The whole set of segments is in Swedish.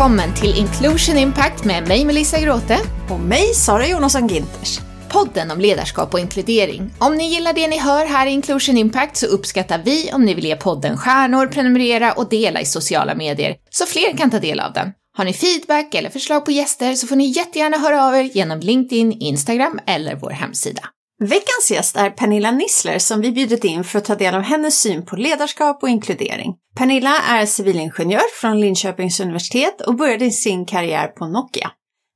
Välkommen till Inclusion Impact med mig Melissa Gråte och mig Sara Jonasson Ginters. Podden om ledarskap och inkludering. Om ni gillar det ni hör här i Inclusion Impact så uppskattar vi om ni vill ge podden stjärnor, prenumerera och dela i sociala medier så fler kan ta del av den. Har ni feedback eller förslag på gäster så får ni jättegärna höra av er genom LinkedIn, Instagram eller vår hemsida. Veckans gäst är Pernilla Nissler som vi bjudit in för att ta del av hennes syn på ledarskap och inkludering. Pernilla är civilingenjör från Linköpings universitet och började sin karriär på Nokia.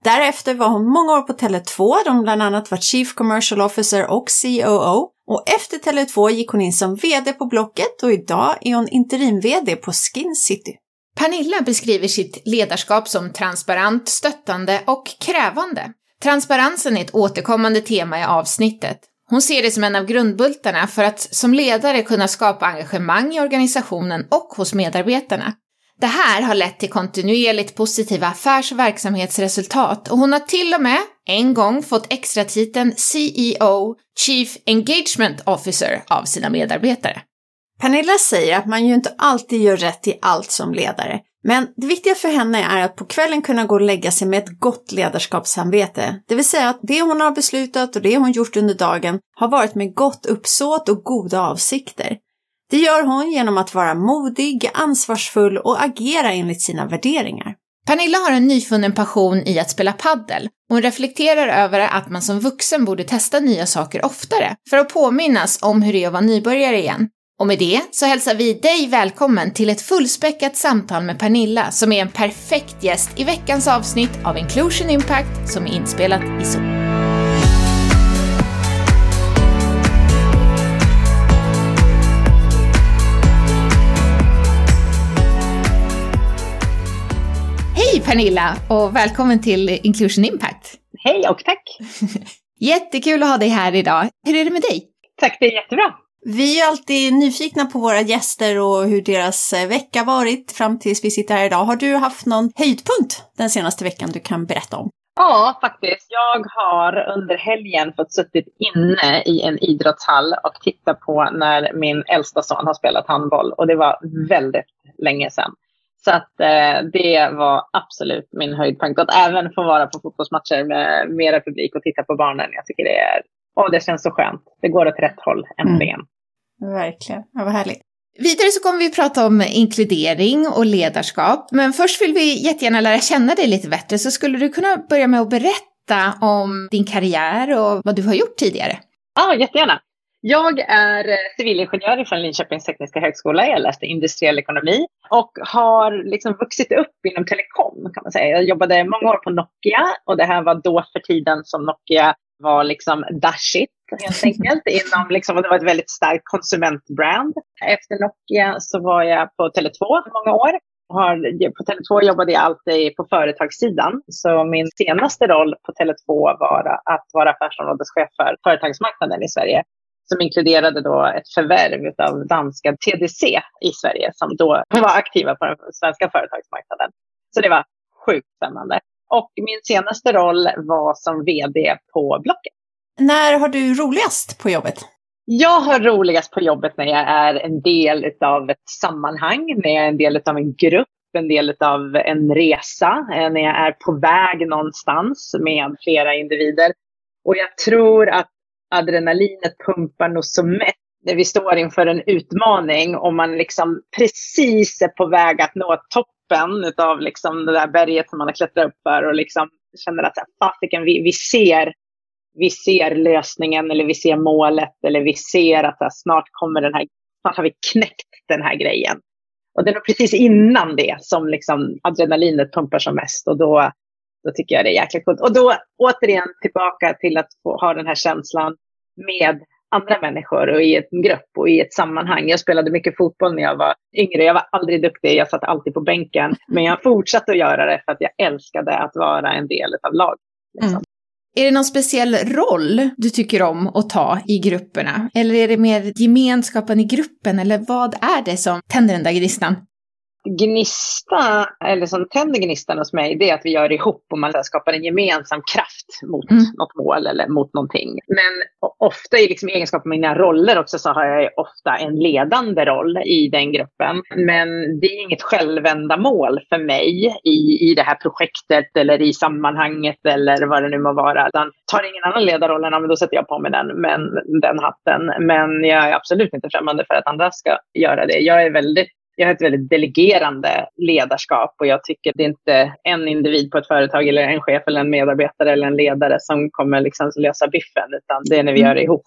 Därefter var hon många år på Tele2 där hon bland annat var Chief Commercial Officer och COO. Och efter Tele2 gick hon in som VD på Blocket och idag är hon interim-VD på Skin City. Pernilla beskriver sitt ledarskap som transparent, stöttande och krävande. Transparensen är ett återkommande tema i avsnittet. Hon ser det som en av grundbultarna för att som ledare kunna skapa engagemang i organisationen och hos medarbetarna. Det här har lett till kontinuerligt positiva affärs och verksamhetsresultat och hon har till och med en gång fått extra titeln CEO, Chief Engagement Officer, av sina medarbetare. Pernilla säger att man ju inte alltid gör rätt i allt som ledare, men det viktiga för henne är att på kvällen kunna gå och lägga sig med ett gott ledarskapssamvete. Det vill säga att det hon har beslutat och det hon gjort under dagen har varit med gott uppsåt och goda avsikter. Det gör hon genom att vara modig, ansvarsfull och agera enligt sina värderingar. Pernilla har en nyfunnen passion i att spela paddel. Hon reflekterar över att man som vuxen borde testa nya saker oftare för att påminnas om hur det är att vara nybörjare igen. Och med det så hälsar vi dig välkommen till ett fullspäckat samtal med Pernilla som är en perfekt gäst i veckans avsnitt av Inclusion Impact som är inspelat i Zoom. Hej Pernilla och välkommen till Inclusion Impact. Hej och tack! Jättekul att ha dig här idag. Hur är det med dig? Tack, det är jättebra. Vi är alltid nyfikna på våra gäster och hur deras eh, vecka varit fram tills vi sitter här idag. Har du haft någon höjdpunkt den senaste veckan du kan berätta om? Ja, faktiskt. Jag har under helgen fått suttit inne i en idrottshall och titta på när min äldsta son har spelat handboll och det var väldigt länge sedan. Så att eh, det var absolut min höjdpunkt. Att även få vara på fotbollsmatcher med mera publik och titta på barnen. Jag tycker det är, åh, det känns så skönt. Det går åt rätt håll äntligen. Mm. Verkligen, ja, vad härligt. Vidare så kommer vi prata om inkludering och ledarskap, men först vill vi jättegärna lära känna dig lite bättre, så skulle du kunna börja med att berätta om din karriär och vad du har gjort tidigare? Ja, jättegärna. Jag är civilingenjör från Linköpings tekniska högskola. Jag läste industriell ekonomi och har liksom vuxit upp inom telekom kan man säga. Jag jobbade många år på Nokia och det här var då för tiden som Nokia var liksom dashigt helt enkelt. Inom, liksom, det var ett väldigt starkt konsumentbrand. Efter Nokia så var jag på Tele2 många år. Har, på Tele2 jobbade jag alltid på företagssidan. Så min senaste roll på Tele2 var att vara affärsområdeschef för företagsmarknaden i Sverige. Som inkluderade då ett förvärv av danska TDC i Sverige som då var aktiva på den svenska företagsmarknaden. Så det var sjukt spännande. Och min senaste roll var som vd på Blocket. När har du roligast på jobbet? Jag har roligast på jobbet när jag är en del av ett sammanhang, när jag är en del av en grupp, en del av en resa, eh, när jag är på väg någonstans med flera individer. Och jag tror att adrenalinet pumpar nog som mest när vi står inför en utmaning och man liksom precis är på väg att nå toppen av liksom det där berget som man har klättrat upp för och liksom känner att fasiken, vi, vi ser vi ser lösningen eller vi ser målet eller vi ser att här, snart kommer den här, snart har vi knäckt den här grejen. Och det är nog precis innan det som liksom adrenalinet pumpar som mest och då, då tycker jag det är jäkligt coolt. Och då återigen tillbaka till att få ha den här känslan med andra människor och i en grupp och i ett sammanhang. Jag spelade mycket fotboll när jag var yngre. Jag var aldrig duktig, jag satt alltid på bänken. Men jag fortsatte att göra det för att jag älskade att vara en del av laget. Liksom. Mm. Är det någon speciell roll du tycker om att ta i grupperna? Eller är det mer gemenskapen i gruppen? Eller vad är det som tänder den där gnistan? Gnista, eller som tänder gnistan hos mig, det är att vi gör det ihop och man skapar en gemensam kraft mot mm. något mål eller mot någonting. Men ofta i liksom egenskap av mina roller också så har jag ofta en ledande roll i den gruppen. Men det är inget självändamål för mig i, i det här projektet eller i sammanhanget eller vad det nu må vara. Utan tar ingen annan ledarrollen, då sätter jag på mig den, men, den hatten. Men jag är absolut inte främmande för att andra ska göra det. Jag är väldigt jag har ett väldigt delegerande ledarskap och jag tycker det är inte en individ på ett företag eller en chef eller en medarbetare eller en ledare som kommer liksom lösa biffen, utan det är när vi gör det ihop.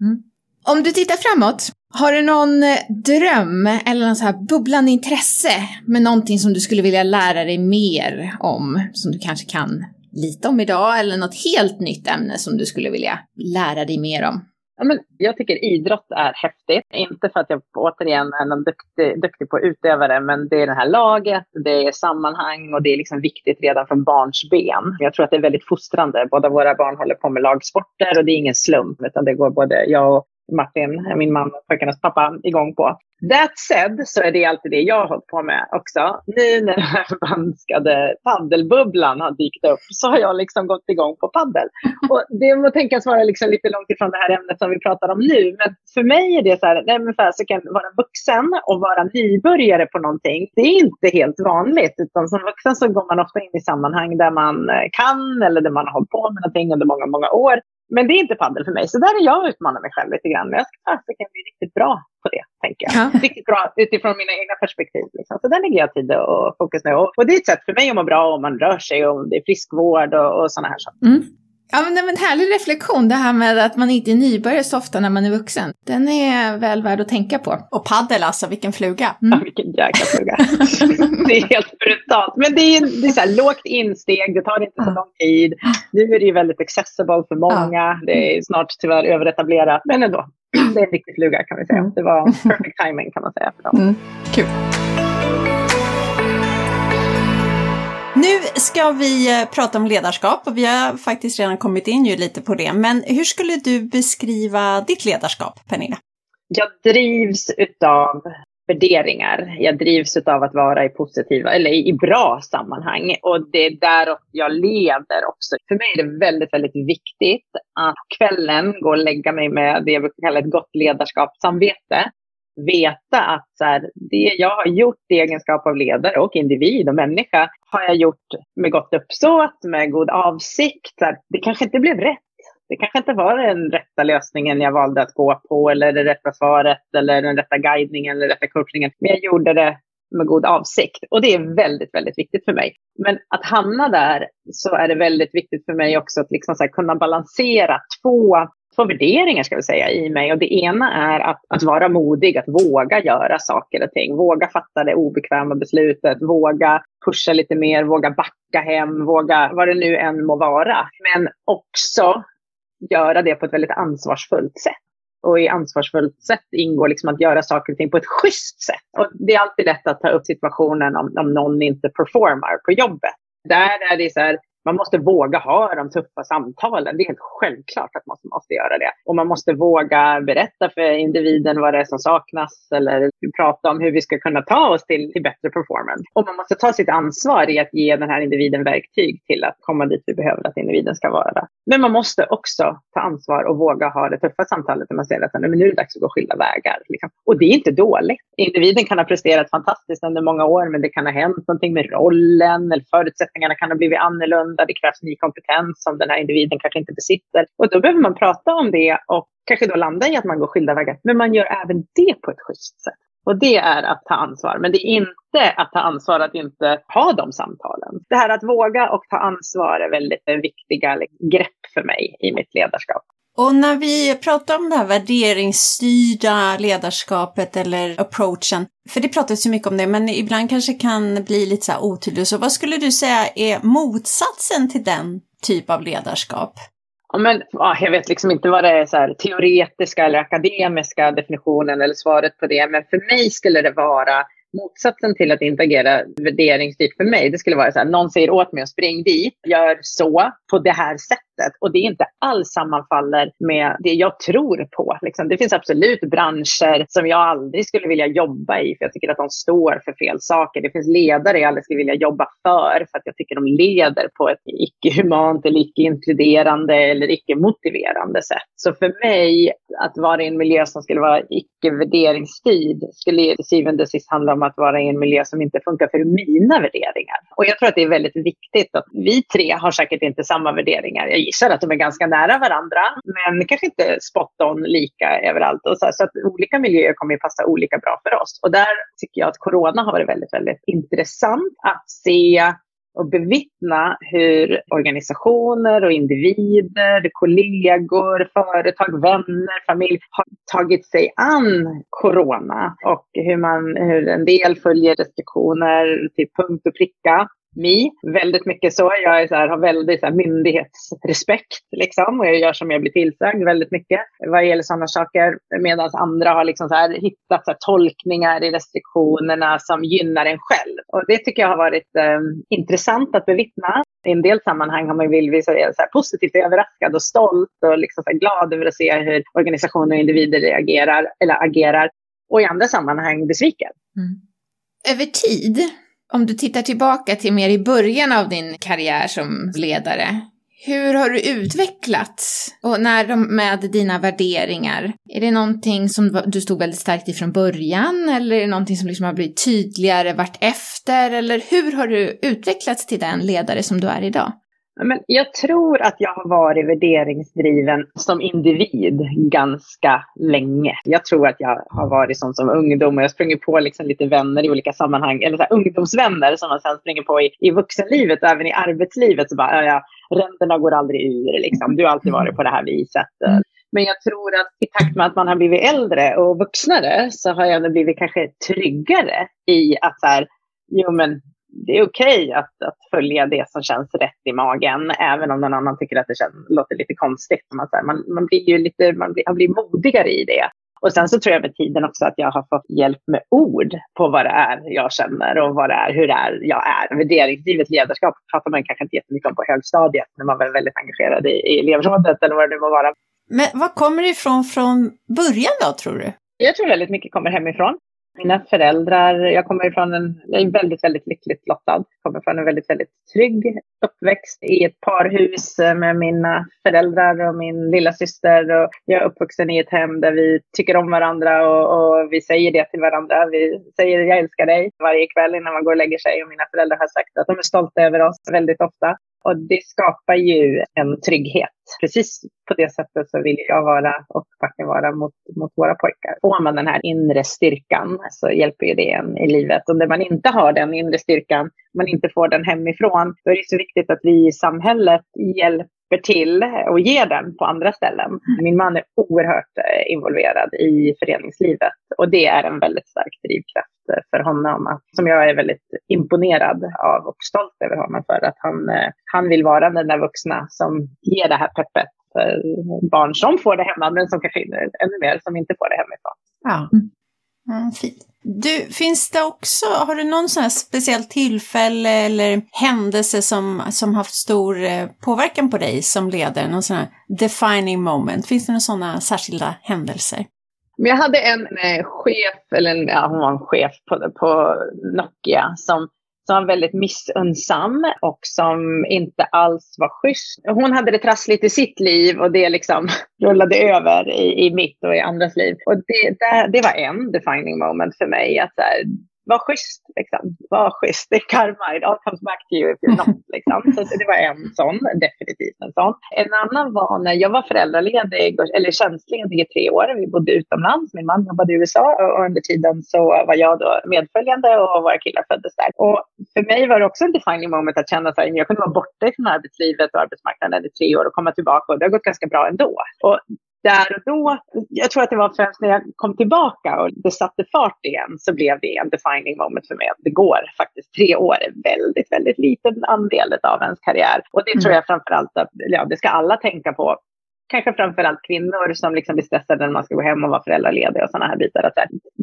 Mm. Om du tittar framåt, har du någon eh, dröm eller någon så här bubblande intresse med någonting som du skulle vilja lära dig mer om, som du kanske kan lite om idag, eller något helt nytt ämne som du skulle vilja lära dig mer om? Ja, men jag tycker idrott är häftigt. Inte för att jag återigen är någon duktig, duktig på att utöva det, men det är det här laget, det är sammanhang och det är liksom viktigt redan från barns ben. Jag tror att det är väldigt fostrande. Båda våra barn håller på med lagsporter och det är ingen slump, utan det går både jag och Martin, min man och pojkarnas pappa, igång på. That said så är det alltid det jag har hållit på med också. Nu när den här förvanskade paddelbubblan har dykt upp så har jag liksom gått igång på paddel. Och det må tänkas vara liksom lite långt ifrån det här ämnet som vi pratar om nu. Men för mig är det så här, nej men fasiken, vara vuxen och vara nybörjare på någonting, det är inte helt vanligt. Utan som vuxen så går man ofta in i sammanhang där man eh, kan eller där man har hållit på med någonting under många, många år. Men det är inte paddel för mig, så där är jag utmanar mig själv lite grann. Jag ska fasiken bli riktigt bra på det, tänker jag. Ja. Riktigt bra utifrån mina egna perspektiv. Liksom. Så där lägger jag tid och fokus nu. Och, och, det är ett sätt för mig att må bra om man rör sig och det är friskvård och, och sådana här saker. Mm. Ja, men det var en härlig reflektion, det här med att man inte är nybörjare så ofta när man är vuxen. Den är väl värd att tänka på. Och paddel alltså, vilken fluga! Mm. Ja, vilken jäkla fluga! det är helt brutalt. Men det är, det är så här, lågt insteg, det tar inte så lång tid. Nu är det ju väldigt accessible för många. Det är snart tyvärr överetablerat, men ändå. Det är en riktig fluga kan vi säga. Mm. Det var perfect timing kan man säga för dem. Mm. Kul! Nu ska vi eh, prata om ledarskap och vi har faktiskt redan kommit in ju lite på det. Men hur skulle du beskriva ditt ledarskap, Pernilla? Jag drivs utav värderingar. Jag drivs utav att vara i positiva, eller i bra sammanhang. Och det är där jag leder också. För mig är det väldigt, väldigt viktigt att kvällen gå och lägga mig med det jag brukar kalla ett gott ledarskapssamvete veta att så här, det jag har gjort i egenskap av ledare och individ och människa har jag gjort med gott uppsåt, med god avsikt. Så här, det kanske inte blev rätt. Det kanske inte var den rätta lösningen jag valde att gå på eller det rätta svaret eller den rätta guidningen eller rätta coachningen. Men jag gjorde det med god avsikt. Och det är väldigt, väldigt viktigt för mig. Men att hamna där så är det väldigt viktigt för mig också att liksom kunna balansera två två värderingar ska vi säga i mig. Och det ena är att, att vara modig, att våga göra saker och ting. Våga fatta det obekväma beslutet, våga pusha lite mer, våga backa hem, våga vad det nu än må vara. Men också göra det på ett väldigt ansvarsfullt sätt. Och i ansvarsfullt sätt ingår liksom att göra saker och ting på ett schysst sätt. Och det är alltid lätt att ta upp situationen om, om någon inte performar på jobbet. Där är det så här, man måste våga ha de tuffa samtalen. Det är helt självklart att man måste göra det. Och man måste våga berätta för individen vad det är som saknas eller prata om hur vi ska kunna ta oss till, till bättre performance. Och man måste ta sitt ansvar i att ge den här individen verktyg till att komma dit vi behöver att individen ska vara. Men man måste också ta ansvar och våga ha det tuffa samtalet när man ser att nu är det dags att gå skilda vägar. Liksom. Och det är inte dåligt. Individen kan ha presterat fantastiskt under många år, men det kan ha hänt någonting med rollen eller förutsättningarna kan ha blivit annorlunda där det krävs ny kompetens som den här individen kanske inte besitter. Och då behöver man prata om det och kanske då landa i att man går skilda vägar. Men man gör även det på ett schysst sätt. Och det är att ta ansvar. Men det är inte att ta ansvar att inte ha de samtalen. Det här att våga och ta ansvar är väldigt viktiga grepp för mig i mitt ledarskap. Och när vi pratar om det här värderingsstyrda ledarskapet eller approachen, för det pratas ju mycket om det, men ibland kanske kan bli lite så här otydligt. Så vad skulle du säga är motsatsen till den typ av ledarskap? Ja, men, ja, jag vet liksom inte vad det är så här, teoretiska eller akademiska definitionen eller svaret på det. Men för mig skulle det vara motsatsen till att inte agera värderingsstyrt för mig. Det skulle vara så här, någon säger åt mig att spring dit, gör så på det här sättet sättet. Och det inte alls sammanfaller med det jag tror på. Liksom. Det finns absolut branscher som jag aldrig skulle vilja jobba i för jag tycker att de står för fel saker. Det finns ledare jag aldrig skulle vilja jobba för för att jag tycker de leder på ett icke-humant eller icke-inkluderande eller icke-motiverande sätt. Så för mig, att vara i en miljö som skulle vara icke-värderingsstyrd skulle till syvende och sist handla om att vara i en miljö som inte funkar för mina värderingar. Och jag tror att det är väldigt viktigt att vi tre har säkert inte samma värderingar. Jag visar att de är ganska nära varandra, men kanske inte spot on lika överallt. Och så, så att olika miljöer kommer att passa olika bra för oss. Och där tycker jag att corona har varit väldigt, väldigt intressant att se och bevittna hur organisationer och individer, kollegor, företag, vänner, familj har tagit sig an corona och hur, man, hur en del följer restriktioner till punkt och pricka me, väldigt mycket så. Jag är så här, har väldigt så här, myndighetsrespekt liksom, och jag gör som jag blir tillsagd väldigt mycket vad gäller sådana saker. Medan andra har liksom så här, hittat så här, tolkningar i restriktionerna som gynnar en själv. Och det tycker jag har varit eh, intressant att bevittna. I en del sammanhang har man blivit så här, positivt överraskad och stolt och liksom så glad över att se hur organisationer och individer reagerar eller agerar. Och i andra sammanhang besviken. Mm. Över tid om du tittar tillbaka till mer i början av din karriär som ledare, hur har du utvecklats? Och när med dina värderingar? Är det någonting som du stod väldigt starkt i från början? Eller är det någonting som liksom har blivit tydligare vart efter? Eller hur har du utvecklats till den ledare som du är idag? Men jag tror att jag har varit värderingsdriven som individ ganska länge. Jag tror att jag har varit sån som ungdom och jag springer på liksom lite vänner i olika sammanhang, eller så ungdomsvänner som man sen springer på i, i vuxenlivet och även i arbetslivet. Så bara, ja, ränderna går aldrig ur, liksom. du har alltid varit på det här viset. Mm. Men jag tror att i takt med att man har blivit äldre och vuxnare så har jag blivit kanske tryggare i att så här, jo men det är okej okay att, att följa det som känns rätt i magen, även om någon annan tycker att det känns, låter lite konstigt. Man, man, man blir ju lite, man blir, man blir modigare i det. Och sen så tror jag med tiden också att jag har fått hjälp med ord på vad det är jag känner och vad det är, hur det är jag är. Värderingsdrivet ledarskap pratar man kanske inte jättemycket om på högstadiet när man var väldigt engagerad i, i elevrådet eller vad det nu må vara. Men vad kommer det ifrån från början då, tror du? Jag tror väldigt mycket kommer hemifrån. Mina föräldrar, jag kommer från en, jag är väldigt, väldigt lyckligt lottad. Jag kommer från en väldigt, väldigt trygg uppväxt i ett parhus med mina föräldrar och min lilla syster. Och jag är uppvuxen i ett hem där vi tycker om varandra och, och, vi säger det till varandra. Vi säger jag älskar dig varje kväll innan man går och lägger sig. Och mina föräldrar har sagt att de är stolta över oss väldigt ofta. Och det skapar ju en trygghet. Precis på det sättet så vill jag vara och faktiskt vara mot, mot våra pojkar. Får man den här inre styrkan så hjälper ju det en i livet. Och när man inte har den inre styrkan, man inte får den hemifrån, då är det så viktigt att vi i samhället hjälper hjälper till och ger den på andra ställen. Mm. Min man är oerhört eh, involverad i föreningslivet och det är en väldigt stark drivkraft eh, för honom som jag är väldigt imponerad av och stolt över honom för att han, eh, han vill vara den där vuxna som ger det här peppet för barn som får det hemma men som kanske ännu mer som inte får det hemifrån. Ja. Mm. Fint. Du, finns det också, har du någon sån här speciell tillfälle eller händelse som, som haft stor eh, påverkan på dig som ledare? Någon sån här defining moment? Finns det några sådana särskilda händelser? jag hade en eh, chef, eller ja, hon var en chef på, på Nokia som som var väldigt missunnsam och som inte alls var schysst. Hon hade det trassligt i sitt liv och det liksom rullade över i, i mitt och i andras liv. Och det, det, det var en defining moment för mig. Att så här, var schysst, liksom. Var schysst. Det är karma. It all comes back to you if you're not. Liksom. Så det var en sån, definitivt en sån. En annan var när jag var föräldraledig, eller tjänstledig i tre år. Vi bodde utomlands. Min man jobbade i USA och under tiden så var jag då medföljande och våra killar föddes där. Och för mig var det också en defining moment att känna att jag kunde vara borta från arbetslivet och arbetsmarknaden i tre år och komma tillbaka och det har gått ganska bra ändå. Och där och då, jag tror att det var främst när jag kom tillbaka och det satte fart igen så blev det en defining moment för mig. Det går faktiskt, tre år är väldigt, väldigt liten andel av ens karriär. Och det tror mm. jag framförallt att, ja det ska alla tänka på. Kanske framförallt kvinnor som liksom blir stressade när man ska gå hem och vara föräldraledig och sådana här bitar. Att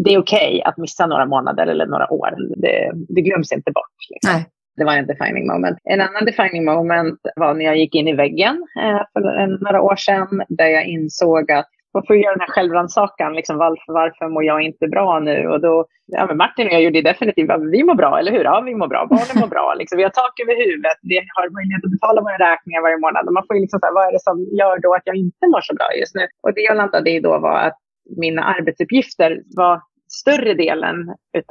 det är okej okay att missa några månader eller några år. Det, det glöms inte bort. Liksom. Nej. Det var en defining moment. En annan defining moment var när jag gick in i väggen eh, för några år sedan där jag insåg att man får göra den här självrannsakan. Liksom, varför, varför mår jag inte bra nu? Och då, ja, men Martin och jag gjorde definitivt att vi mår bra, eller hur? Ja, vi mår bra. Barnen mår bra. Liksom, vi har tak över huvudet. Vi har möjlighet att betala våra räkningar varje månad. Och man får liksom, så här, vad är det som gör då att jag inte mår så bra just nu? Och det jag landade i då var att mina arbetsuppgifter var större delen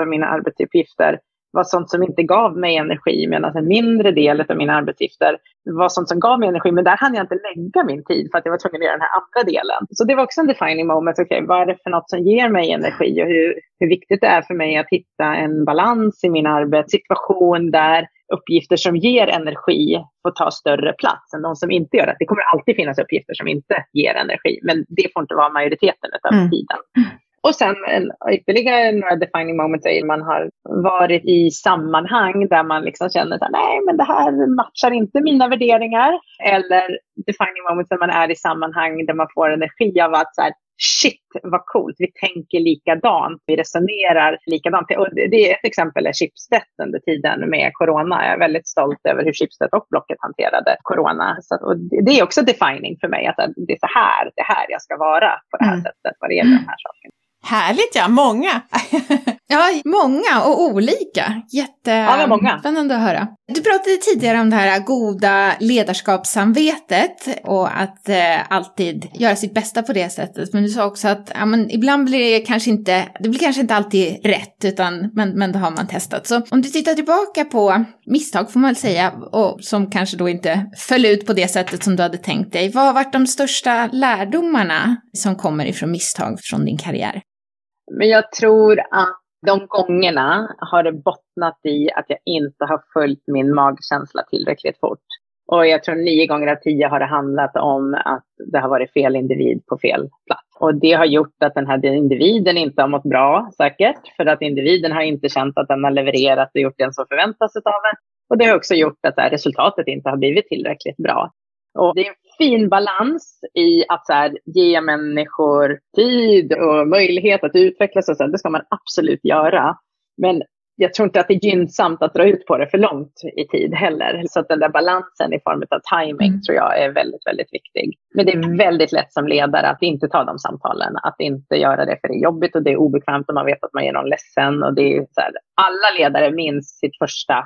av mina arbetsuppgifter var sånt som inte gav mig energi medan en mindre del av mina arbetsuppgifter var sånt som gav mig energi. Men där hann jag inte lägga min tid för att jag var tvungen att göra den här andra delen. Så det var också en defining moment. okay, vad är det för något som ger mig energi och hur, hur viktigt det är för mig att hitta en balans i min arbetssituation där uppgifter som ger energi får ta större plats än de som inte gör det. Det kommer alltid finnas uppgifter som inte ger energi, men det får inte vara majoriteten av mm. tiden. Och sen en, ytterligare några defining moments är man har varit i sammanhang där man liksom känner att nej men det här matchar inte mina värderingar. Eller defining moments där man är i sammanhang där man får energi av att så här, shit vad coolt, vi tänker likadant, vi resonerar likadant. Och det är ett exempel är Schibsted under tiden med corona. Jag är väldigt stolt över hur Schibsted och Blocket hanterade corona. Så, och det är också defining för mig, att det är så här, det här jag ska vara på det här mm. sättet vad det gäller de här sakerna. Härligt ja, många! ja, många och olika. Jättespännande ja, att höra. Du pratade tidigare om det här goda ledarskapssamvetet och att eh, alltid göra sitt bästa på det sättet. Men du sa också att ja, men ibland blir det kanske inte, det blir kanske inte alltid rätt, utan, men, men då har man testat. Så om du tittar tillbaka på misstag får man väl säga, och som kanske då inte föll ut på det sättet som du hade tänkt dig. Vad har varit de största lärdomarna som kommer ifrån misstag från din karriär? Men jag tror att de gångerna har det bottnat i att jag inte har följt min magkänsla tillräckligt fort. Och jag tror nio gånger av tio har det handlat om att det har varit fel individ på fel plats. Och det har gjort att den här individen inte har mått bra säkert. För att individen har inte känt att den har levererat och gjort det som förväntas av en. Och det har också gjort att resultatet inte har blivit tillräckligt bra. Och det är en fin balans i att så här, ge människor tid och möjlighet att utvecklas. Och så. Det ska man absolut göra. Men jag tror inte att det är gynnsamt att dra ut på det för långt i tid heller. Så att den där balansen i form av timing mm. tror jag är väldigt, väldigt viktig. Men det är väldigt lätt som ledare att inte ta de samtalen, att inte göra det för det är jobbigt och det är obekvämt och man vet att man gör någon ledsen. Och det är så här, alla ledare minns sitt första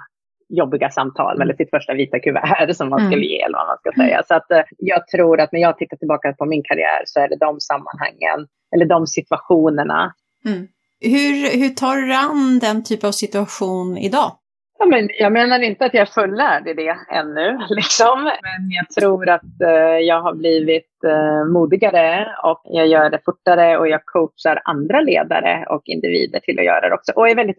jobbiga samtal, mm. eller sitt första vita kuvert som man skulle mm. ge, eller vad man ska säga. Så att, eh, jag tror att när jag tittar tillbaka på min karriär så är det de sammanhangen, eller de situationerna. Mm. Hur, hur tar du an den typen av situation idag? Ja, men jag menar inte att jag är fullärd i det ännu, liksom. men jag tror att eh, jag har blivit eh, modigare och jag gör det fortare och jag coachar andra ledare och individer till att göra det också. Och är väldigt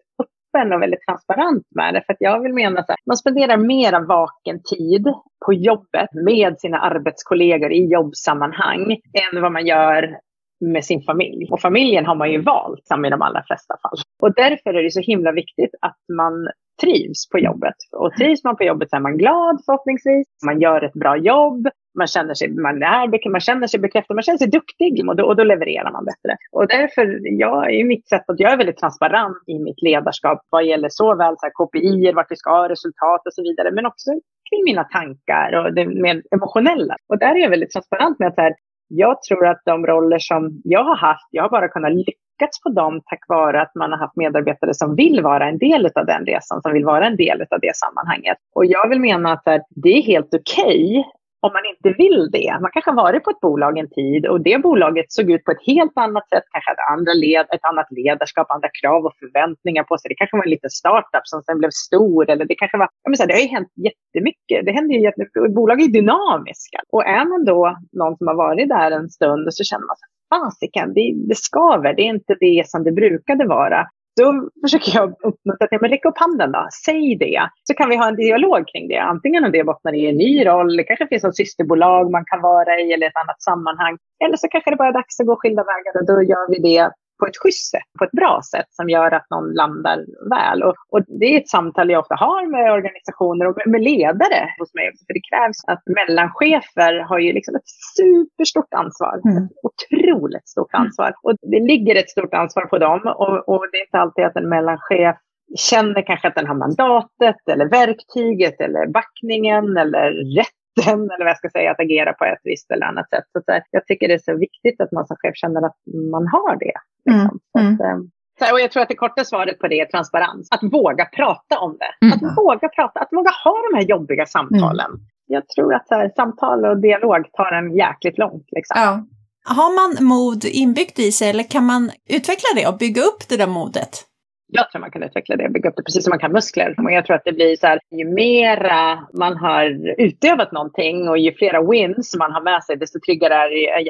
öppen och väldigt transparent med det. För att jag vill mena att man spenderar mera vaken tid på jobbet med sina arbetskollegor i jobbsammanhang än vad man gör med sin familj. Och familjen har man ju valt i de allra flesta fall. Och därför är det så himla viktigt att man trivs på jobbet. Och trivs man på jobbet så är man glad förhoppningsvis. Man gör ett bra jobb man känner sig, man är, man känner sig bekräftad, man känner sig duktig och då, och då levererar man bättre. Och därför, jag, i mitt sätt att jag är väldigt transparent i mitt ledarskap vad gäller såväl så här, KPI, vart vi ska ha resultat och så vidare, men också kring mina tankar och det mer emotionella. Och där är jag väldigt transparent med att så här, jag tror att de roller som jag har haft, jag har bara kunnat lyckats på dem tack vare att man har haft medarbetare som vill vara en del av den resan, som vill vara en del av det sammanhanget. Och jag vill mena att det är helt okej okay om man inte vill det. Man kanske har varit på ett bolag en tid och det bolaget såg ut på ett helt annat sätt, kanske hade andra led, ett annat ledarskap, andra krav och förväntningar på sig. Det kanske var en liten startup som sen blev stor eller det kanske var, jag menar, det har ju hänt jättemycket. Det händer ju jättemycket. Bolag är dynamiska. Och är man då någon som har varit där en stund och så känner man sig fasiken, det, det skaver, det är inte det som det brukade vara då försöker jag uppmuntra till att räcka upp handen då, säg det. Så kan vi ha en dialog kring det. Antingen om det bottnar i en ny roll, det kanske finns ett systerbolag man kan vara i eller ett annat sammanhang. Eller så kanske det bara är dags att gå skilda vägar och då gör vi det på ett schysst sätt, på ett bra sätt som gör att någon landar väl. Och, och det är ett samtal jag ofta har med organisationer och med ledare hos mig. För det krävs att mellanchefer har ju liksom ett superstort ansvar. Mm. Ett otroligt stort ansvar. Och det ligger ett stort ansvar på dem. Och, och det är inte alltid att en mellanchef känner kanske att den har mandatet eller verktyget eller backningen eller rätten eller vad jag ska säga att agera på ett visst eller annat sätt. Så jag tycker det är så viktigt att man som chef känner att man har det. Liksom. Mm. Så att, mm. Så, och jag tror att det korta svaret på det är transparens. Att våga prata om det. Mm. Att våga prata, att våga ha de här jobbiga samtalen. Mm. Jag tror att här, samtal och dialog tar en jäkligt långt. Liksom. Ja. Har man mod inbyggt i sig eller kan man utveckla det och bygga upp det där modet? Jag tror man kan utveckla det och bygga upp det precis som man kan muskler. Och jag tror att det blir så här, ju mera man har utövat någonting och ju flera wins man har med sig, desto tryggare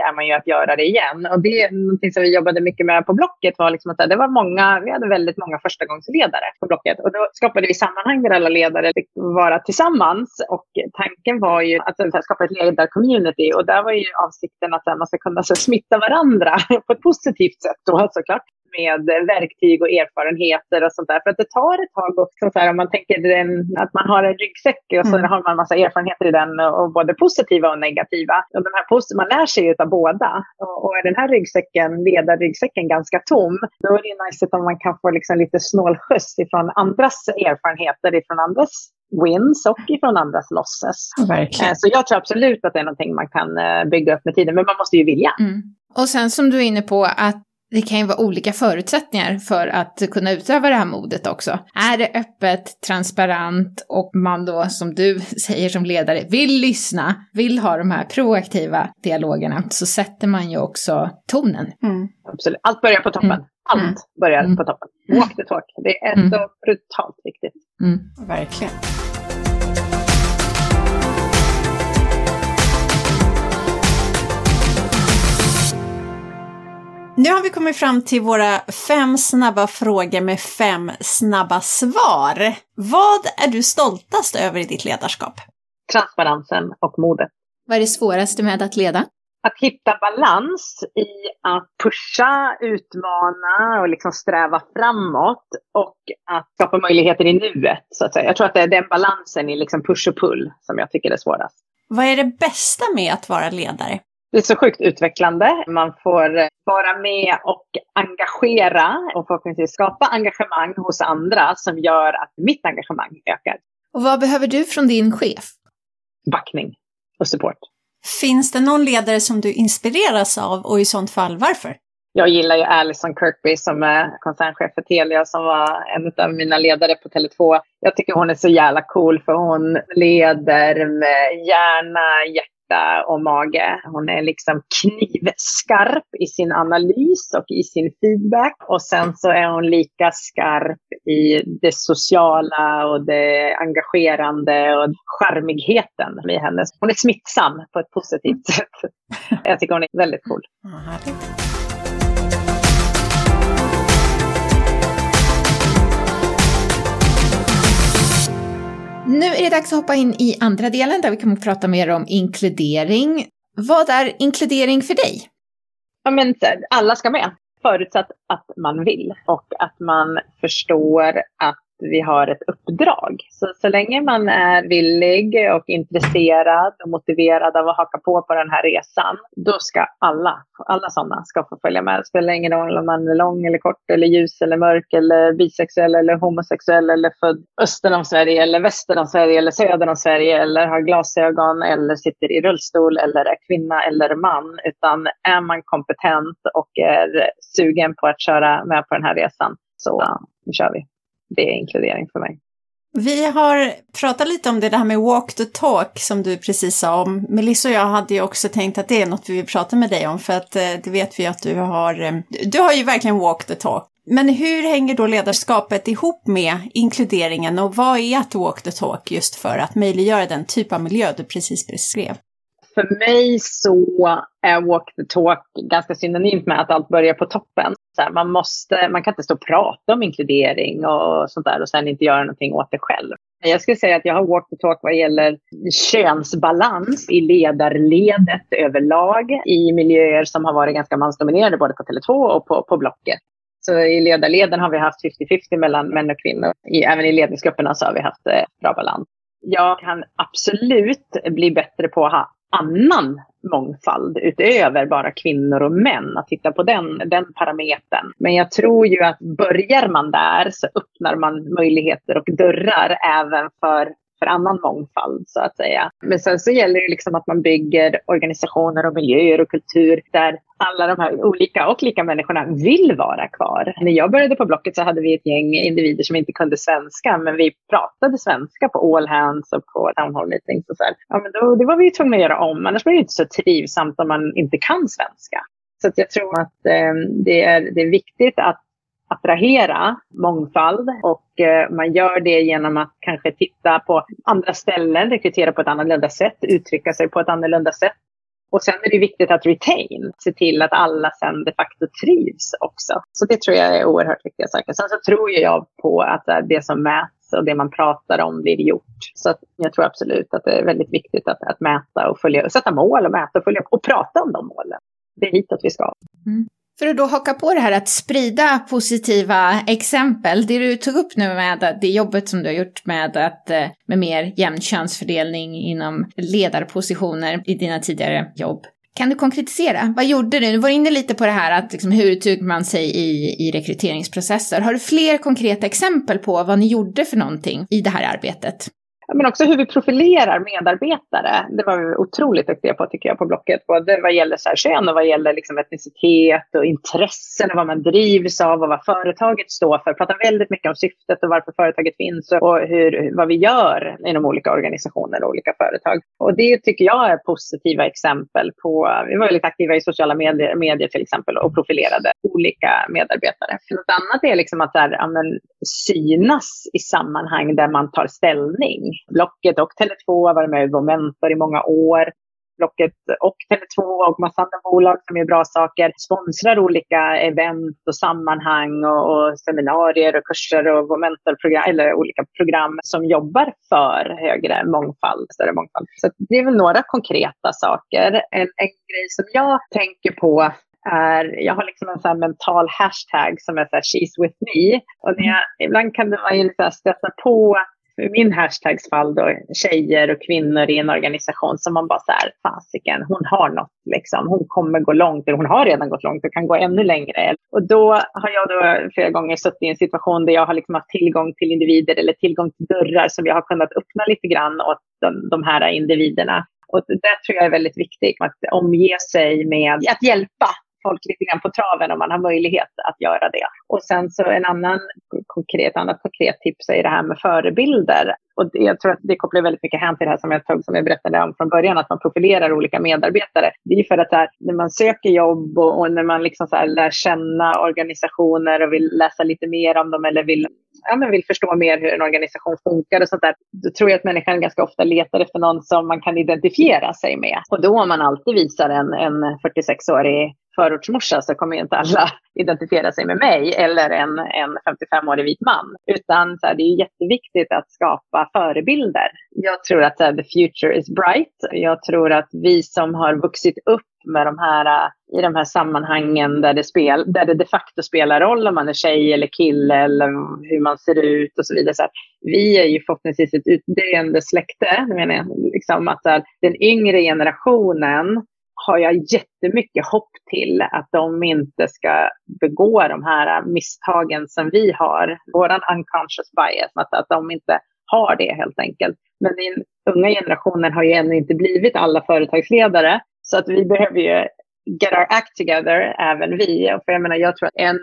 är man ju att göra det igen. Och det är någonting som vi jobbade mycket med på Blocket var liksom att det var många, vi hade väldigt många förstagångsledare på Blocket. Och då skapade vi sammanhang där alla ledare fick vara tillsammans. Och tanken var ju att skapa ett ledarcommunity. Och där var ju avsikten att man ska kunna så, smitta varandra på ett positivt sätt då såklart med verktyg och erfarenheter och sånt där. För att det tar ett tag också, så här, om man tänker att man har en ryggsäck och så mm. har man massa erfarenheter i den, och både positiva och negativa. Och de här man lär sig ju av båda. Och, och är den här ryggsäcken, ledarryggsäcken, ganska tom, då är det nice om man kan få liksom lite snålskjuts ifrån andras erfarenheter, ifrån andras wins och ifrån andras losses. Verkligen. Eh, så jag tror absolut att det är någonting man kan eh, bygga upp med tiden, men man måste ju vilja. Mm. Och sen som du är inne på, att det kan ju vara olika förutsättningar för att kunna utöva det här modet också. Är det öppet, transparent och man då, som du säger som ledare, vill lyssna, vill ha de här proaktiva dialogerna, så sätter man ju också tonen. Mm. Absolut. Allt börjar på toppen. Mm. Allt mm. börjar mm. på toppen. Walk the talk. Det är mm. så brutalt viktigt. Mm. Verkligen. Nu har vi kommit fram till våra fem snabba frågor med fem snabba svar. Vad är du stoltast över i ditt ledarskap? Transparensen och modet. Vad är det svåraste med att leda? Att hitta balans i att pusha, utmana och liksom sträva framåt och att skapa möjligheter i nuet. Så att säga. Jag tror att det är den balansen i liksom push och pull som jag tycker är svårast. Vad är det bästa med att vara ledare? Det är så sjukt utvecklande. Man får vara med och engagera och förhoppningsvis skapa engagemang hos andra som gör att mitt engagemang ökar. Och vad behöver du från din chef? Backning och support. Finns det någon ledare som du inspireras av och i sånt fall varför? Jag gillar ju Alison Kirkby som är koncernchef för Telia som var en av mina ledare på Tele2. Jag tycker hon är så jävla cool för hon leder med hjärna, hjärta hjärta och mage. Hon är liksom knivskarp i sin analys och i sin feedback. Och sen så är hon lika skarp i det sociala och det engagerande och charmigheten i hennes. Hon är smittsam på ett positivt sätt. Jag tycker hon är väldigt cool. Nu är det dags att hoppa in i andra delen där vi kommer att prata mer om inkludering. Vad är inkludering för dig? Ja, men, alla ska med, förutsatt att man vill och att man förstår att vi har ett uppdrag. Så, så länge man är villig och intresserad och motiverad av att haka på på den här resan, då ska alla, alla sådana ska få följa med. Det spelar ingen roll om man är lång eller kort eller ljus eller mörk eller bisexuell eller homosexuell eller född öster om Sverige eller väster om Sverige eller söder om Sverige eller har glasögon eller sitter i rullstol eller är kvinna eller man. Utan är man kompetent och är sugen på att köra med på den här resan så nu kör vi det är inkludering för mig. Vi har pratat lite om det, det här med walk the talk som du precis sa om. Melissa och jag hade ju också tänkt att det är något vi vill prata med dig om för att eh, det vet vi att du har. Eh, du har ju verkligen walk the talk. Men hur hänger då ledarskapet ihop med inkluderingen och vad är att walk the talk just för att möjliggöra den typ av miljö du precis beskrev? För mig så är walk the talk ganska synonymt med att allt börjar på toppen. Så här, man, måste, man kan inte stå och prata om inkludering och sånt där och sen inte göra någonting åt det själv. Jag skulle säga att jag har walk the talk vad gäller könsbalans i ledarledet överlag i miljöer som har varit ganska mansdominerade både på Tele2 och på, på Blocket. Så i ledarleden har vi haft 50-50 mellan män och kvinnor. I, även i ledningsgrupperna så har vi haft eh, bra balans jag kan absolut bli bättre på att ha annan mångfald utöver bara kvinnor och män, att titta på den, den parametern. Men jag tror ju att börjar man där så öppnar man möjligheter och dörrar även för för annan mångfald så att säga. Men sen så gäller det liksom att man bygger organisationer och miljöer och kultur där alla de här olika och lika människorna vill vara kvar. När jag började på Blocket så hade vi ett gäng individer som inte kunde svenska, men vi pratade svenska på all hands och på town hall meetings och så här. Ja, men då, det var vi ju tvungna att göra om, annars blir det inte så trivsamt om man inte kan svenska. Så jag tror att eh, det, är, det är viktigt att attrahera mångfald och eh, man gör det genom att kanske titta på andra ställen, rekrytera på ett annorlunda sätt, uttrycka sig på ett annorlunda sätt. Och sen är det viktigt att retain, se till att alla sen de facto trivs också. Så det tror jag är oerhört viktiga saker. Sen så tror jag på att eh, det som mäts och det man pratar om blir gjort. Så jag tror absolut att det är väldigt viktigt att, att mäta och följa, sätta mål och mäta och följa och prata om de målen. Det är hitåt vi ska. Mm. För att då haka på det här att sprida positiva exempel, det du tog upp nu med det jobbet som du har gjort med, att, eh, med mer jämn könsfördelning inom ledarpositioner i dina tidigare jobb. Kan du konkretisera? Vad gjorde du? Du var inne lite på det här att liksom, hur tog man sig i, i rekryteringsprocesser. Har du fler konkreta exempel på vad ni gjorde för någonting i det här arbetet? Men också hur vi profilerar medarbetare. Det var vi otroligt duktiga på tycker jag på Blocket. Både vad gäller så här kön och vad gäller liksom etnicitet och intressen och vad man drivs av och vad företaget står för. Pratar väldigt mycket om syftet och varför företaget finns och hur, vad vi gör inom olika organisationer och olika företag. Och det tycker jag är positiva exempel på. Vi var väldigt aktiva i sociala medier, medier till exempel och profilerade olika medarbetare. Något annat är liksom att där, ja, men, synas i sammanhang där man tar ställning. Blocket och Tele2 har varit med i mentor i många år. Blocket och Tele2 och massa andra bolag som gör bra saker sponsrar olika event och sammanhang och, och seminarier och kurser och Momentor-program eller olika program som jobbar för högre mångfald, större mångfald. Så det är väl några konkreta saker. En, en grej som jag tänker på är, jag har liksom en sån mental hashtag som är så här, she's with me. Och när jag, ibland kan det vara lite stöta på i min hashtags fall då, tjejer och kvinnor i en organisation som man bara så här, fasiken, hon har något liksom. Hon kommer gå långt, eller hon har redan gått långt och kan gå ännu längre. Och då har jag då flera gånger suttit i en situation där jag har liksom haft tillgång till individer eller tillgång till dörrar som jag har kunnat öppna lite grann åt de, de här individerna. Och det tror jag är väldigt viktigt, att omge sig med att hjälpa folk lite grann på traven om man har möjlighet att göra det. Och sen så en annan konkret, annat konkret tips är det här med förebilder. Och jag tror att det kopplar väldigt mycket hem till det här som jag tog, som jag berättade om från början, att man profilerar olika medarbetare. Det är för att här, när man söker jobb och, och när man liksom så här lär känna organisationer och vill läsa lite mer om dem eller vill, ja, men vill förstå mer hur en organisation funkar och sånt där, då tror jag att människan ganska ofta letar efter någon som man kan identifiera sig med. Och då om man alltid visar en, en 46-årig förortsmorsa så kommer inte alla identifiera sig med mig eller en, en 55-årig vit man. Utan så här, det är jätteviktigt att skapa förebilder. Jag tror att här, the future is bright. Jag tror att vi som har vuxit upp med de här, äh, i de här sammanhangen där det, spel, där det de facto spelar roll om man är tjej eller kille eller hur man ser ut och så vidare. Så här, vi är ju förhoppningsvis ett utdöende släkte. menar jag, liksom att här, den yngre generationen har jag jättemycket hopp till att de inte ska begå de här äh, misstagen som vi har, våran unconscious bias, att, att de inte har det helt enkelt. Men den unga generationen har ju ännu inte blivit alla företagsledare, så att vi behöver ju get our act together, även vi. För jag menar, jag tror att en,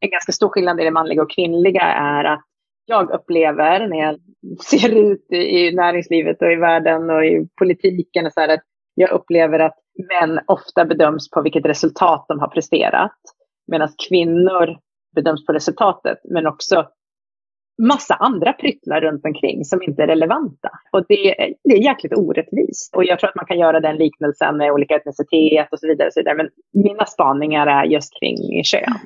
en ganska stor skillnad i det manliga och kvinnliga är att jag upplever när jag ser ut i näringslivet och i världen och i politiken och så här, att jag upplever att män ofta bedöms på vilket resultat de har presterat. Medan kvinnor bedöms på resultatet, men också massa andra pryttlar runt omkring som inte är relevanta. Och det, det är jäkligt orättvist. Och jag tror att man kan göra den liknelsen med olika etnicitet och så vidare. Och så vidare. Men mina spaningar är just kring kön.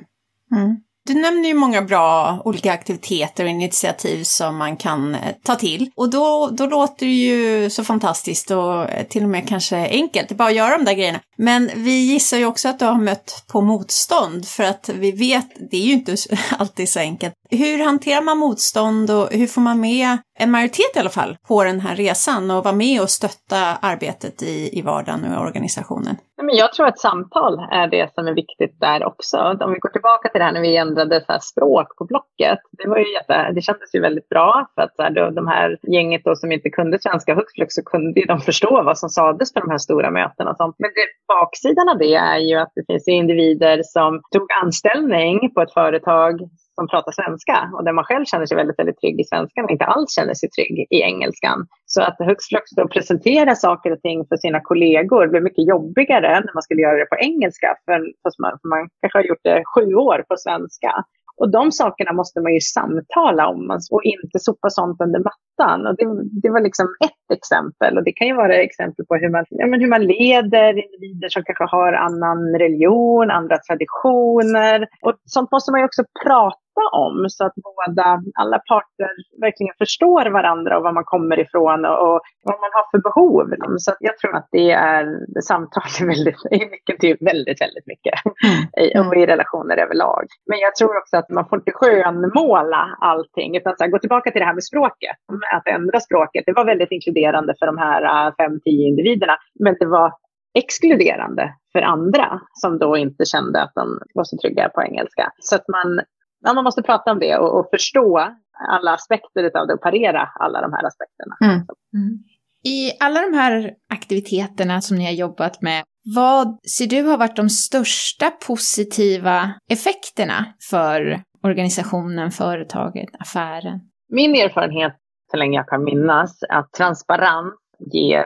Mm. Du nämner ju många bra olika aktiviteter och initiativ som man kan eh, ta till. Och då, då låter det ju så fantastiskt och eh, till och med kanske enkelt, bara att göra de där grejerna. Men vi gissar ju också att du har mött på motstånd för att vi vet, det är ju inte alltid så enkelt. Hur hanterar man motstånd och hur får man med en majoritet i alla fall på den här resan och vara med och stötta arbetet i, i vardagen och i organisationen? Men jag tror att samtal är det som är viktigt där också. Om vi går tillbaka till det här när vi ändrade så språk på blocket. Det, var ju jätte, det kändes ju väldigt bra för att så här, då, de här gänget då som inte kunde svenska högt flux så kunde de förstå vad som sades på de här stora mötena. Och sånt. Men det, baksidan av det är ju att det finns individer som tog anställning på ett företag som pratar svenska och där man själv känner sig väldigt, väldigt trygg i svenskan och inte alls känner sig trygg i engelskan. Så att högst flux då presentera saker och ting för sina kollegor blev mycket jobbigare än när man skulle göra det på engelska, för, fast man, för man kanske har gjort det sju år på svenska. Och de sakerna måste man ju samtala om och inte sopa sånt under mattan. Och det, det var liksom ett exempel. Och det kan ju vara exempel på hur man, ja, men hur man leder individer som kanske har annan religion, andra traditioner. Och sånt måste man ju också prata om så att båda, alla parter verkligen förstår varandra och var man kommer ifrån och, och vad man har för behov. Så jag tror att det är samtal är väldigt, nyckeln till väldigt, väldigt mycket mm. och i relationer överlag. Men jag tror också att man får inte skönmåla allting utan så här, gå tillbaka till det här med språket. Att ändra språket, det var väldigt inkluderande för de här äh, fem, tio individerna. Men det var exkluderande för andra som då inte kände att de var så trygga på engelska. Så att man ja, man måste prata om det och, och förstå alla aspekter av det och parera alla de här aspekterna. Mm. Mm. I alla de här aktiviteterna som ni har jobbat med, vad ser du har varit de största positiva effekterna för organisationen, företaget, affären? Min erfarenhet, så länge jag kan minnas, är att transparens ger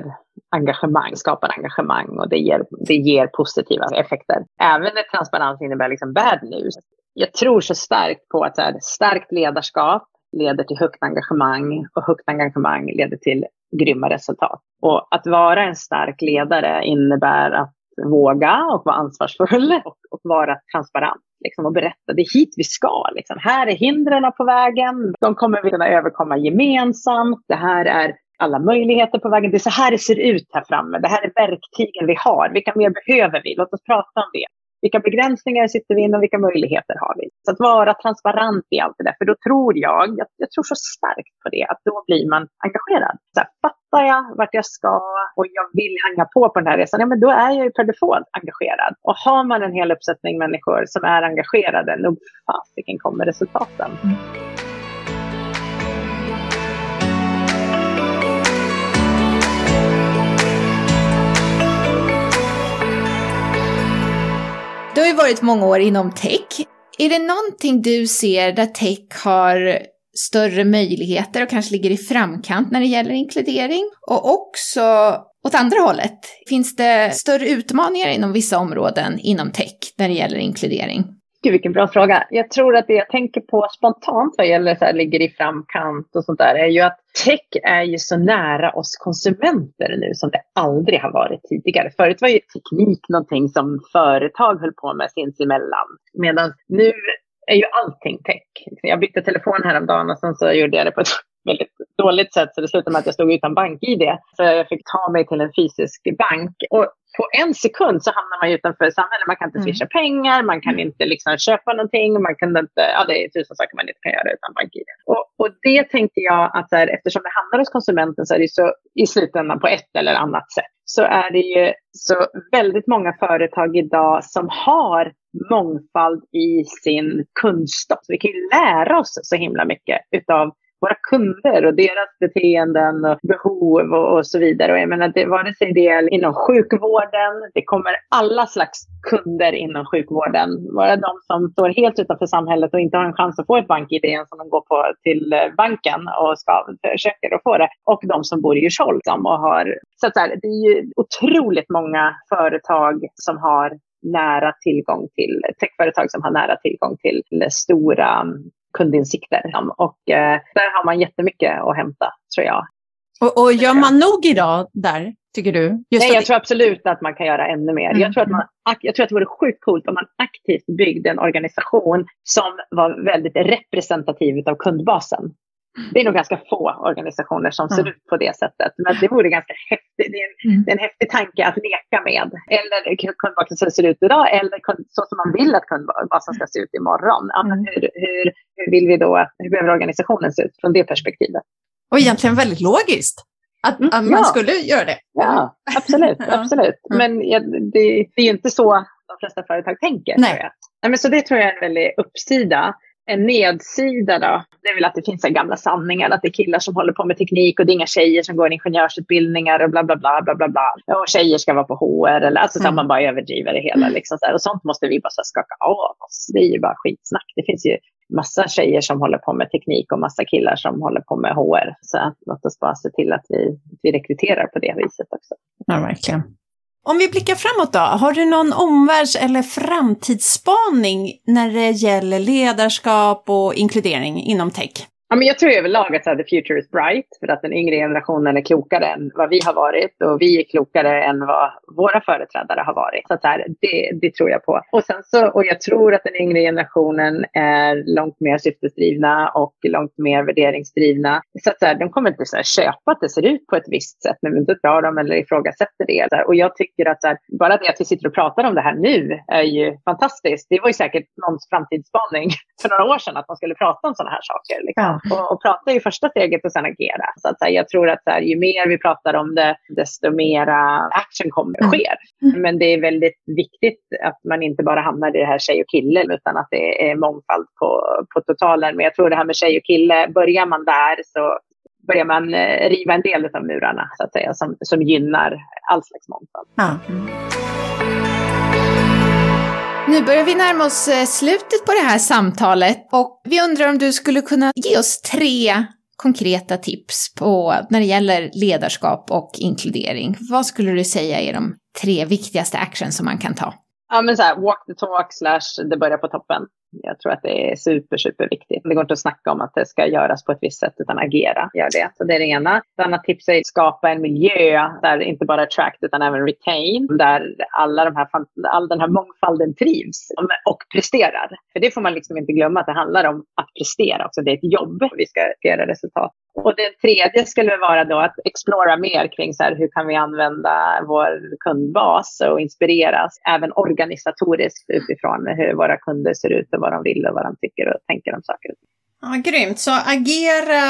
engagemang, skapar engagemang och det ger, det ger positiva effekter. Även när transparens innebär liksom bad news jag tror så starkt på att så här, starkt ledarskap leder till högt engagemang och högt engagemang leder till grymma resultat. Och att vara en stark ledare innebär att våga och vara ansvarsfull och, och vara transparent. Liksom, och berätta, det är hit vi ska. Liksom. Här är hindren på vägen, de kommer vi kunna överkomma gemensamt. Det här är alla möjligheter på vägen. Det är så här det ser ut här framme. Det här är verktygen vi har. Vilka mer behöver vi? Låt oss prata om det. Vilka begränsningar sitter vi inom? vilka möjligheter har vi? Så att vara transparent i allt det där, för då tror jag, jag, jag tror så starkt på det, att då blir man engagerad. Så här, fattar jag vart jag ska och jag vill hänga på på den här resan, ja men då är jag ju per default engagerad. Och har man en hel uppsättning människor som är engagerade, nog fasiken kommer resultaten. Mm. Har ju varit många år inom tech. Är det någonting du ser där tech har större möjligheter och kanske ligger i framkant när det gäller inkludering? Och också åt andra hållet, finns det större utmaningar inom vissa områden inom tech när det gäller inkludering? Gud, vilken bra fråga. Jag tror att det jag tänker på spontant vad gäller så här, ligger i framkant och sånt där är ju att tech är ju så nära oss konsumenter nu som det aldrig har varit tidigare. Förut var ju teknik någonting som företag höll på med sinsemellan. Medan nu är ju allting tech. Jag bytte telefon häromdagen och sen så gjorde jag det på ett väldigt dåligt sätt så det slutade med att jag stod utan bank-id. Så jag fick ta mig till en fysisk bank. Och på en sekund så hamnar man utanför samhället. Man kan inte mm. swisha mm. pengar, man kan inte liksom köpa någonting, man kan inte, ja det är tusen saker man inte kan göra utan bank-id. Och, och det tänker jag att här, eftersom det hamnar hos konsumenten så är det så i slutändan på ett eller annat sätt. Så är det ju så väldigt många företag idag som har mångfald i sin kunskap. Så vi kan ju lära oss så himla mycket utav våra kunder och deras beteenden och behov och, och så vidare. Och jag menar, det, vare sig det är inom sjukvården, det kommer alla slags kunder inom sjukvården. Vara de som står helt utanför samhället och inte har en chans att få ett bank-id ens om de går på, till eh, banken och ska, försöker att få det. Och de som bor i Djursholm som har... Så, att så här, det är ju otroligt många företag som har nära tillgång till, techföretag som har nära tillgång till eh, stora kundinsikter. Och eh, där har man jättemycket att hämta, tror jag. Och, och gör man nog idag där, tycker du? Just Nej, jag tror absolut att man kan göra ännu mer. Mm. Jag, tror att man, jag tror att det vore sjukt coolt om man aktivt byggde en organisation som var väldigt representativ av kundbasen. Det är nog ganska få organisationer som ser ut på det sättet. Men det vore ganska häftigt. Det är en, mm. en häftig tanke att leka med. Eller kundbasen som ser ut idag eller så som man vill att kundbasen ska se ut imorgon. Men hur, hur, hur vill vi då, hur behöver organisationen se ut från det perspektivet? Och egentligen väldigt logiskt. Att, mm, att man ja. skulle göra det. Ja, absolut. absolut. Men ja, det, det, är ju inte så de flesta företag tänker. Nej. Nej, men så det tror jag är en väldig uppsida en nedsida då, det är väl att det finns gamla sanningar, att det är killar som håller på med teknik och det är inga tjejer som går ingenjörsutbildningar och bla bla bla bla bla bla. Och tjejer ska vara på HR eller alltså mm. så man bara överdriver det hela liksom så här. Och sånt måste vi bara så skaka av oss. Det är ju bara skitsnack. Det finns ju massa tjejer som håller på med teknik och massa killar som håller på med HR. Så låt oss bara se till att vi, vi rekryterar på det viset också. Ja, verkligen. Om vi blickar framåt då, har du någon omvärlds eller framtidsspaning när det gäller ledarskap och inkludering inom tech? Ja, men jag tror överlag att the future is bright för att den yngre generationen är klokare än vad vi har varit och vi är klokare än vad våra företrädare har varit. Så, att så här, det, det, tror jag på. Och, sen så, och jag tror att den yngre generationen är långt mer syftesdrivna och långt mer värderingsdrivna. Så, att så här, de kommer inte så här, köpa att det ser ut på ett visst sätt när vi inte drar dem eller ifrågasätter det. Så här, och jag tycker att så här, bara det att vi sitter och pratar om det här nu är ju fantastiskt. Det var ju säkert någons framtidsspaning för några år sedan att man skulle prata om sådana här saker. Liksom. Ja. Och, och prata är ju första steget och sen agera. Så att, så här, jag tror att så här, ju mer vi pratar om det, desto mera action kommer mm. sker. Mm. Men det är väldigt viktigt att man inte bara hamnar i det här tjej och kille, utan att det är mångfald på, på totalen. Men jag tror det här med tjej och kille, börjar man där så börjar man eh, riva en del av murarna så att säga, som, som gynnar all slags mångfald. Ja. Nu börjar vi närma oss eh, slutet på det här samtalet och vi undrar om du skulle kunna ge oss tre konkreta tips på när det gäller ledarskap och inkludering. Vad skulle du säga är de tre viktigaste actions som man kan ta? Ja, men så här, walk the talk slash det börjar på toppen. Jag tror att det är super, super viktigt. Det går inte att snacka om att det ska göras på ett visst sätt, utan agera gör det. Så det är det ena. Ett annat tips är att skapa en miljö där inte bara attract utan även retain, där alla de här, all den här mångfalden trivs och presterar. För det får man liksom inte glömma att det handlar om att prestera också. Det är ett jobb. Vi ska göra resultat. Och det tredje skulle vara då att explora mer kring så här, hur kan vi använda vår kundbas och inspireras även organisatoriskt utifrån hur våra kunder ser ut och vad de vill och vad de tycker och tänker om saker. Ja, grymt. Så agera,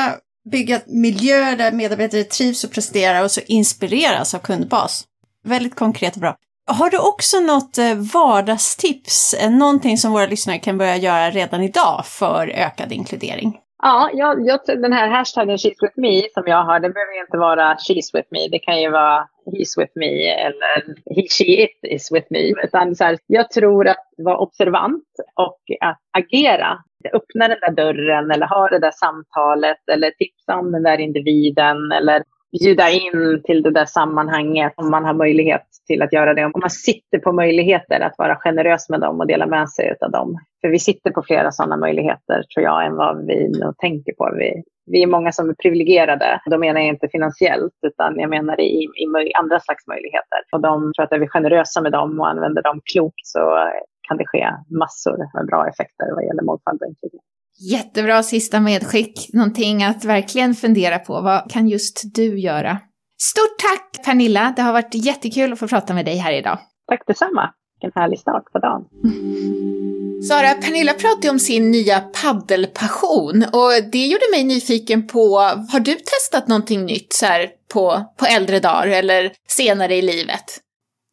bygga miljöer där medarbetare trivs och presterar och så inspireras av kundbas. Väldigt konkret och bra. Har du också något eh, vardagstips, eh, någonting som våra lyssnare kan börja göra redan idag för ökad inkludering? Ja, jag, jag, den här hashtaggen She's with me som jag har, det behöver inte vara She's with me. Det kan ju vara He's with me eller he, She It is with me. Utan så här, jag tror att vara observant och att agera. Öppna den där dörren eller ha det där samtalet eller tipsa om den där individen eller bjuda in till det där sammanhanget om man har möjlighet till att göra det. Om man sitter på möjligheter att vara generös med dem och dela med sig av dem. För vi sitter på flera sådana möjligheter tror jag än vad vi nog tänker på. Vi, vi är många som är privilegierade. Då menar jag inte finansiellt utan jag menar i, i andra slags möjligheter. Och de tror att är vi generösa med dem och använder dem klokt så kan det ske massor med bra effekter vad gäller mångfald och inkludering. Jättebra sista medskick, någonting att verkligen fundera på. Vad kan just du göra? Stort tack Pernilla, det har varit jättekul att få prata med dig här idag. Tack detsamma, vilken härlig start på dagen. Sara, Pernilla pratade om sin nya paddelpassion och det gjorde mig nyfiken på, har du testat någonting nytt så här på, på äldre dagar eller senare i livet?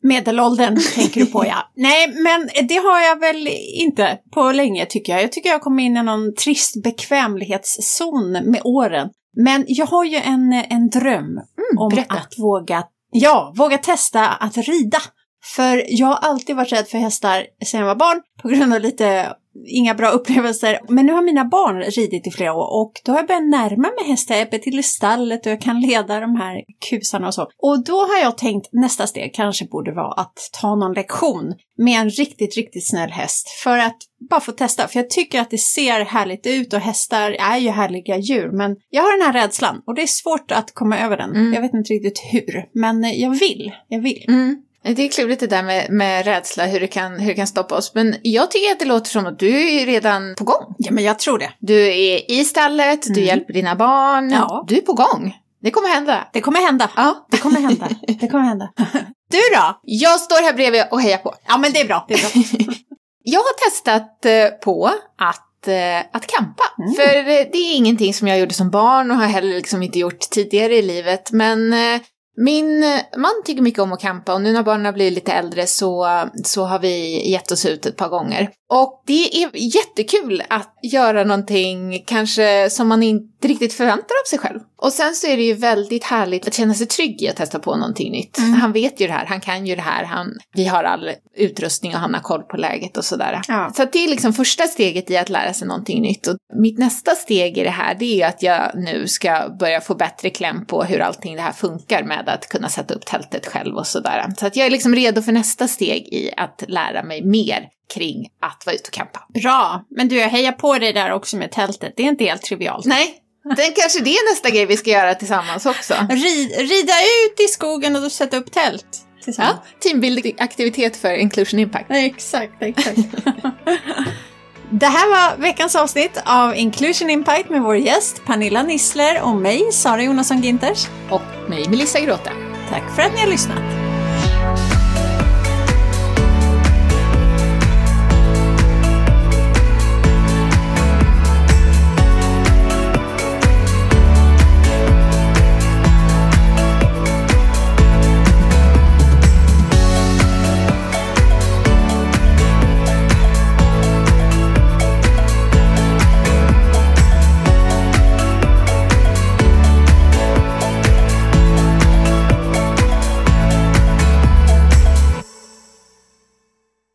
Medelåldern tänker du på ja. Nej, men det har jag väl inte på länge tycker jag. Jag tycker jag kom in i någon trist bekvämlighetszon med åren. Men jag har ju en, en dröm mm, om berätta. att våga, ja, våga testa att rida För jag har alltid varit rädd för hästar sedan jag var barn på grund av lite inga bra upplevelser. Men nu har mina barn ridit i flera år och då har jag börjat närma mig hästar. Jag är till stallet och jag kan leda de här kusarna och så. Och då har jag tänkt nästa steg kanske borde vara att ta någon lektion med en riktigt, riktigt snäll häst för att bara få testa. För jag tycker att det ser härligt ut och hästar är ju härliga djur. Men jag har den här rädslan och det är svårt att komma över den. Mm. Jag vet inte riktigt hur, men jag vill. Jag vill. Mm. Det är klurigt det där med, med rädsla, hur det, kan, hur det kan stoppa oss. Men jag tycker att det låter som att du är redan på gång. Ja, men jag tror det. Du är i stallet, du Mm. hjälper dina barn. Ja. Du är på gång. Det kommer hända. Det kommer hända. Ja. Det kommer hända. Det kommer hända. Du då? Jag står här bredvid och hejar på. Ja, men det är bra. Det är bra. Jag har testat eh, på att, eh, att campa. Mm. För eh, det är ingenting som jag gjorde som barn och har heller liksom inte gjort tidigare i livet. Men min eh, man tycker mycket om att campa och nu när barnen har blivit lite äldre så, så har vi gett oss ut ett par gånger. Och det är jättekul att göra någonting kanske som man inte riktigt förväntar av sig själv. Och sen så är det ju väldigt härligt att känna sig trygg i att testa på någonting nytt. Mm. Han vet ju det här, han kan ju det här, han, vi har all utrustning och han har koll på läget och sådär. Ja. Så det är liksom första steget i att lära sig någonting nytt. Och mitt nästa steg i det här, det är ju att jag nu ska börja få bättre kläm på hur allting det här funkar med att kunna sätta upp tältet själv och sådär. Så att jag är liksom redo för nästa steg i att lära mig mer kring att vara ute och campa. Bra. Men du, jag hejar på dig där också med tältet. Det är inte helt trivialt. Nej, den kanske det är nästa grej vi ska göra tillsammans också. Rid, rida ut i skogen och sätta upp tält. Ja, Tillsammans. teambuilding aktivitet för Inclusion Impact. Ja. Exakt, exakt. Det här var veckans avsnitt av Inclusion Impact med vår gäst Pernilla Nissler och mig, Sara Jonasson Ginters. Och mig, Melissa Gråta. Tack för att ni har lyssnat.